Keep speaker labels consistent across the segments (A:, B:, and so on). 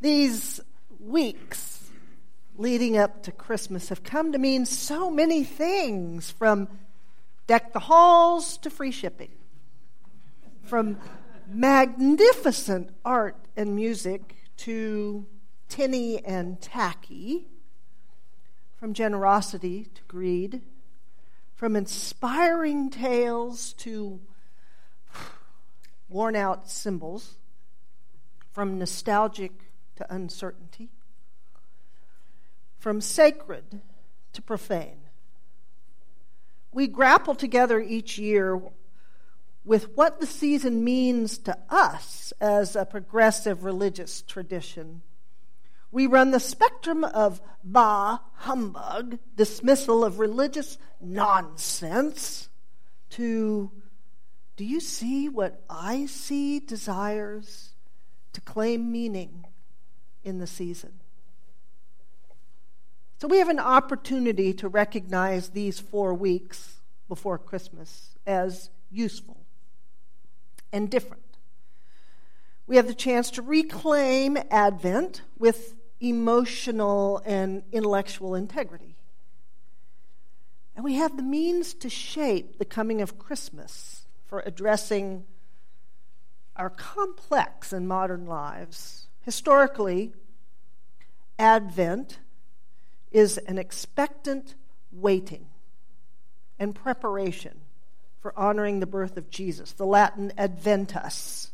A: These weeks leading up to Christmas have come to mean so many things from deck the halls to free shipping, from magnificent art and music to tinny and tacky, from generosity to greed, from inspiring tales to worn out symbols, from nostalgic to uncertainty, from sacred to profane. We grapple together each year with what the season means to us as a progressive religious tradition. We run the spectrum of bah, humbug, dismissal of religious nonsense, to do you see what I see desires to claim meaning in the season? So we have an opportunity to recognize these four weeks before Christmas as useful and different. We have the chance to reclaim Advent with emotional and intellectual integrity. And we have the means to shape the coming of Christmas for addressing our complex and modern lives. Historically, Advent is an expectant waiting and preparation for honoring the birth of Jesus. The Latin adventus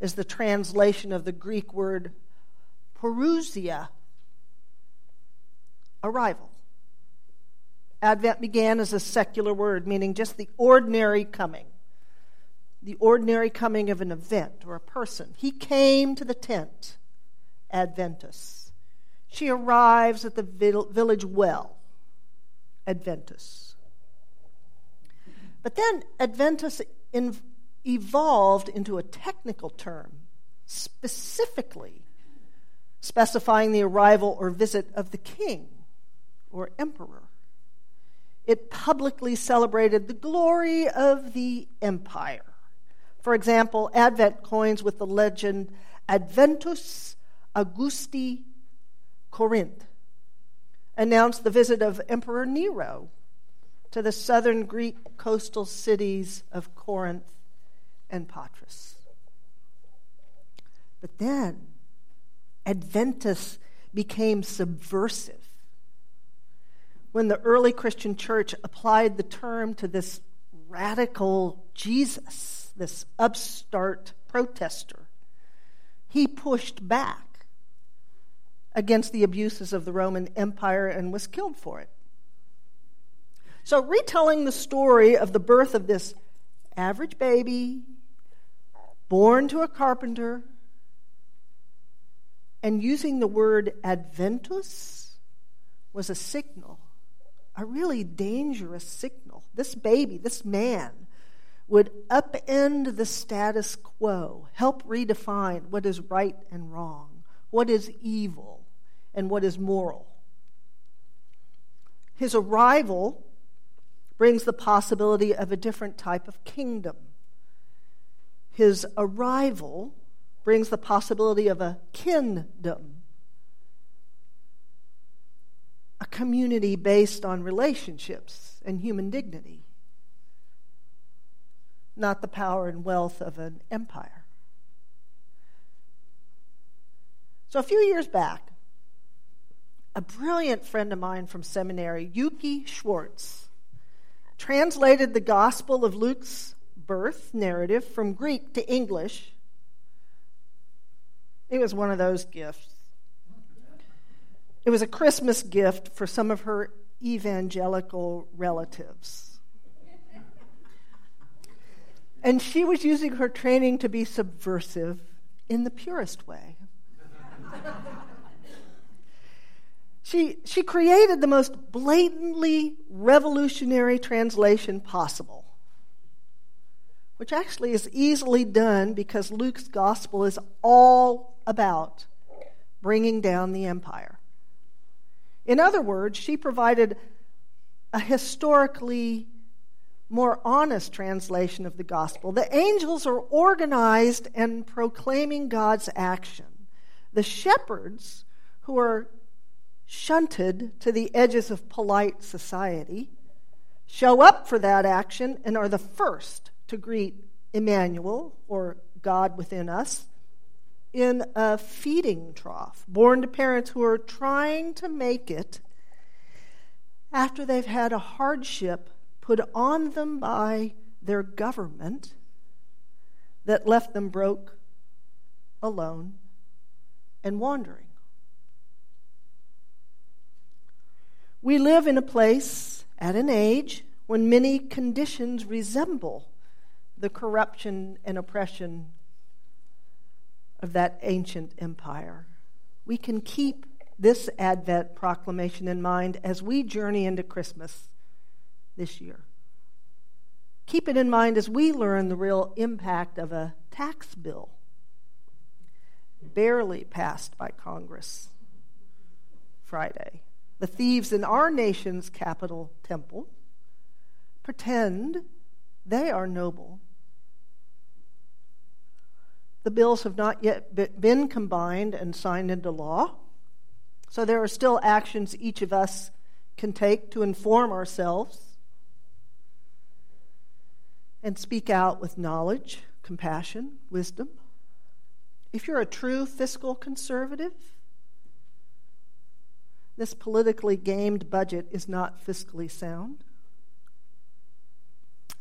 A: is the translation of the Greek word parousia, arrival. Advent began as a secular word, meaning just the ordinary coming, the ordinary coming of an event or a person. He came to the tent, Adventus. She arrives at the village well, Adventus. But then Adventus in, evolved into a technical term, specifically specifying the arrival or visit of the king or emperor. It publicly celebrated the glory of the empire. For example, Advent coins with the legend Adventus Augusti Corinth, announced the visit of Emperor Nero to the southern Greek coastal cities of Corinth and Patras. But then, Adventus became subversive. When the early Christian church applied the term to this radical Jesus, this upstart protester, he pushed back against the abuses of the Roman Empire and was killed for it. So, retelling the story of the birth of this average baby, born to a carpenter, and using the word adventus was a signal, a really dangerous signal. This baby, this man, would upend the status quo, help redefine what is right and wrong, what is evil, and what is moral. His arrival brings the possibility of a different type of kingdom. His arrival brings the possibility of a kingdom, a community based on relationships and human dignity, not the power and wealth of an empire. So, a few years back, a brilliant friend of mine from seminary, Yuki Schwartz, translated the Gospel of Luke's birth narrative from Greek to English. It was one of those gifts. It was a Christmas gift for some of her evangelical relatives. And she was using her training to be subversive in the purest way. She, she created the most blatantly revolutionary translation possible, which actually is easily done because Luke's gospel is all about bringing down the empire. In other words, she provided a historically more honest translation of the gospel. The angels are organized and proclaiming God's action The shepherds, who are shunted to the edges of polite society, show up for that action and are the first to greet Emmanuel, or God within us, in a feeding trough, born to parents who are trying to make it after they've had a hardship put on them by their government that left them broke, alone, and wandering. We live in a place at an age when many conditions resemble the corruption and oppression of that ancient empire. We can keep this Advent proclamation in mind as we journey into Christmas this year. Keep it in mind as we learn the real impact of a tax bill barely passed by Congress Friday. The thieves in our nation's capital temple pretend they are noble the bills have not yet been combined and signed into law. So there are still actions each of us can take to inform ourselves and speak out with knowledge, compassion, wisdom. If you're a true fiscal conservative, this politically gamed budget is not fiscally sound.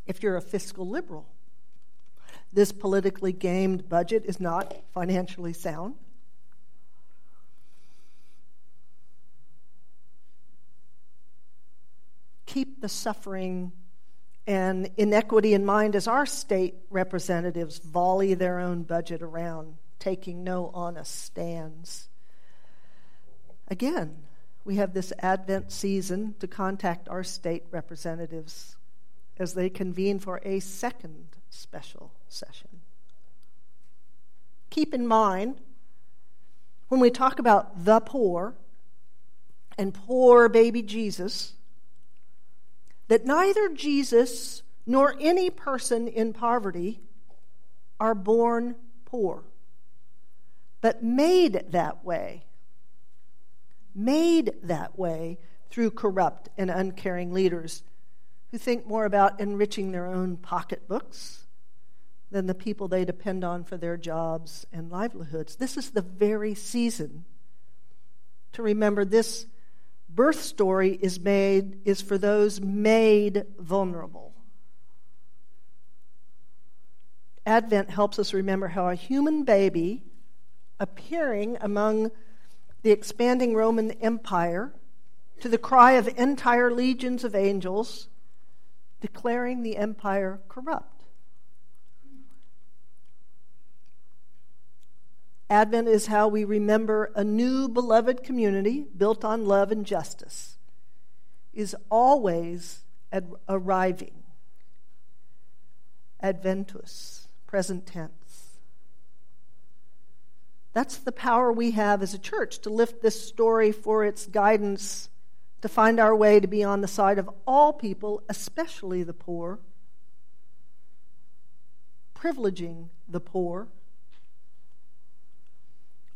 A: If you're a fiscal liberal, this politically gamed budget is not financially sound. Keep the suffering and inequity in mind as our state representatives volley their own budget around, taking no honest stands. Again, we have this Advent season to contact our state representatives as they convene for a second special session. Keep in mind, when we talk about the poor and poor baby Jesus, that neither Jesus nor any person in poverty are born poor, but made that way. Made that way through corrupt and uncaring leaders who think more about enriching their own pocketbooks than the people they depend on for their jobs and livelihoods. This is the very season to remember this birth story is made is for those made vulnerable. Advent helps us remember how a human baby appearing among the expanding Roman Empire to the cry of entire legions of angels declaring the empire corrupt. Advent is how we remember a new beloved community built on love and justice is always ad- arriving. Adventus, present tense. That's the power we have as a church to lift this story for its guidance, to find our way to be on the side of all people, especially the poor, privileging the poor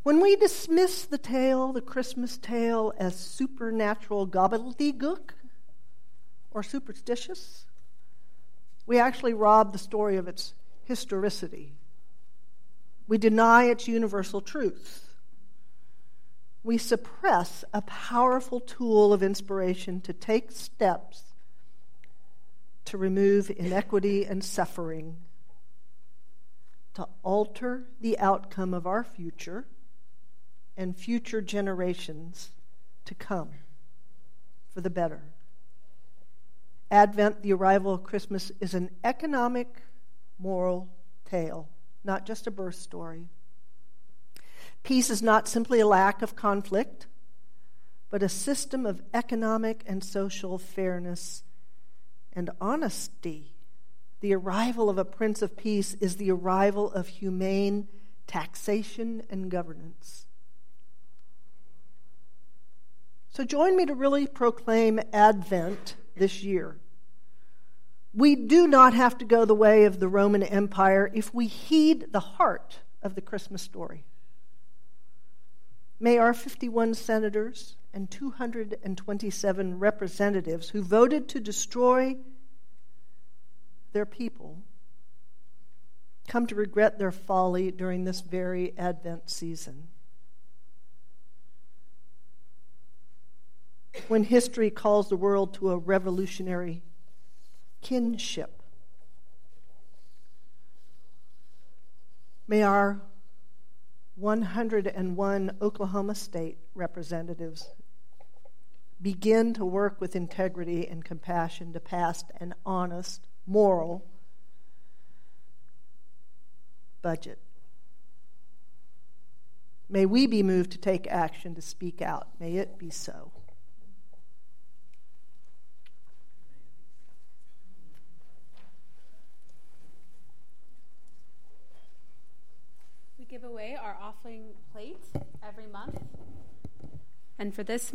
A: when we dismiss the tale, the Christmas tale, as supernatural gobbledygook or superstitious, we actually rob the story of its historicity. We deny its universal truth. We suppress a powerful tool of inspiration to take steps to remove inequity and suffering, to alter the outcome of our future and future generations to come for the better. Advent, the arrival of Christmas, is an economic, moral tale, not just a birth story. Peace is not simply a lack of conflict, but a system of economic and social fairness and honesty. The arrival of a Prince of Peace is the arrival of humane taxation and governance. So join me to really proclaim Advent this year. We do not have to go the way of the Roman Empire if we heed the heart of the Christmas story. May our 51 senators and 227 representatives who voted to destroy their people come to regret their folly during this very Advent season. When history calls the world to a revolutionary kinship, may our 101 Oklahoma State representatives begin to work with integrity and compassion to pass an honest, moral budget. May we be moved to take action to speak out. May it be so.
B: We give away our offering plate every month. And for this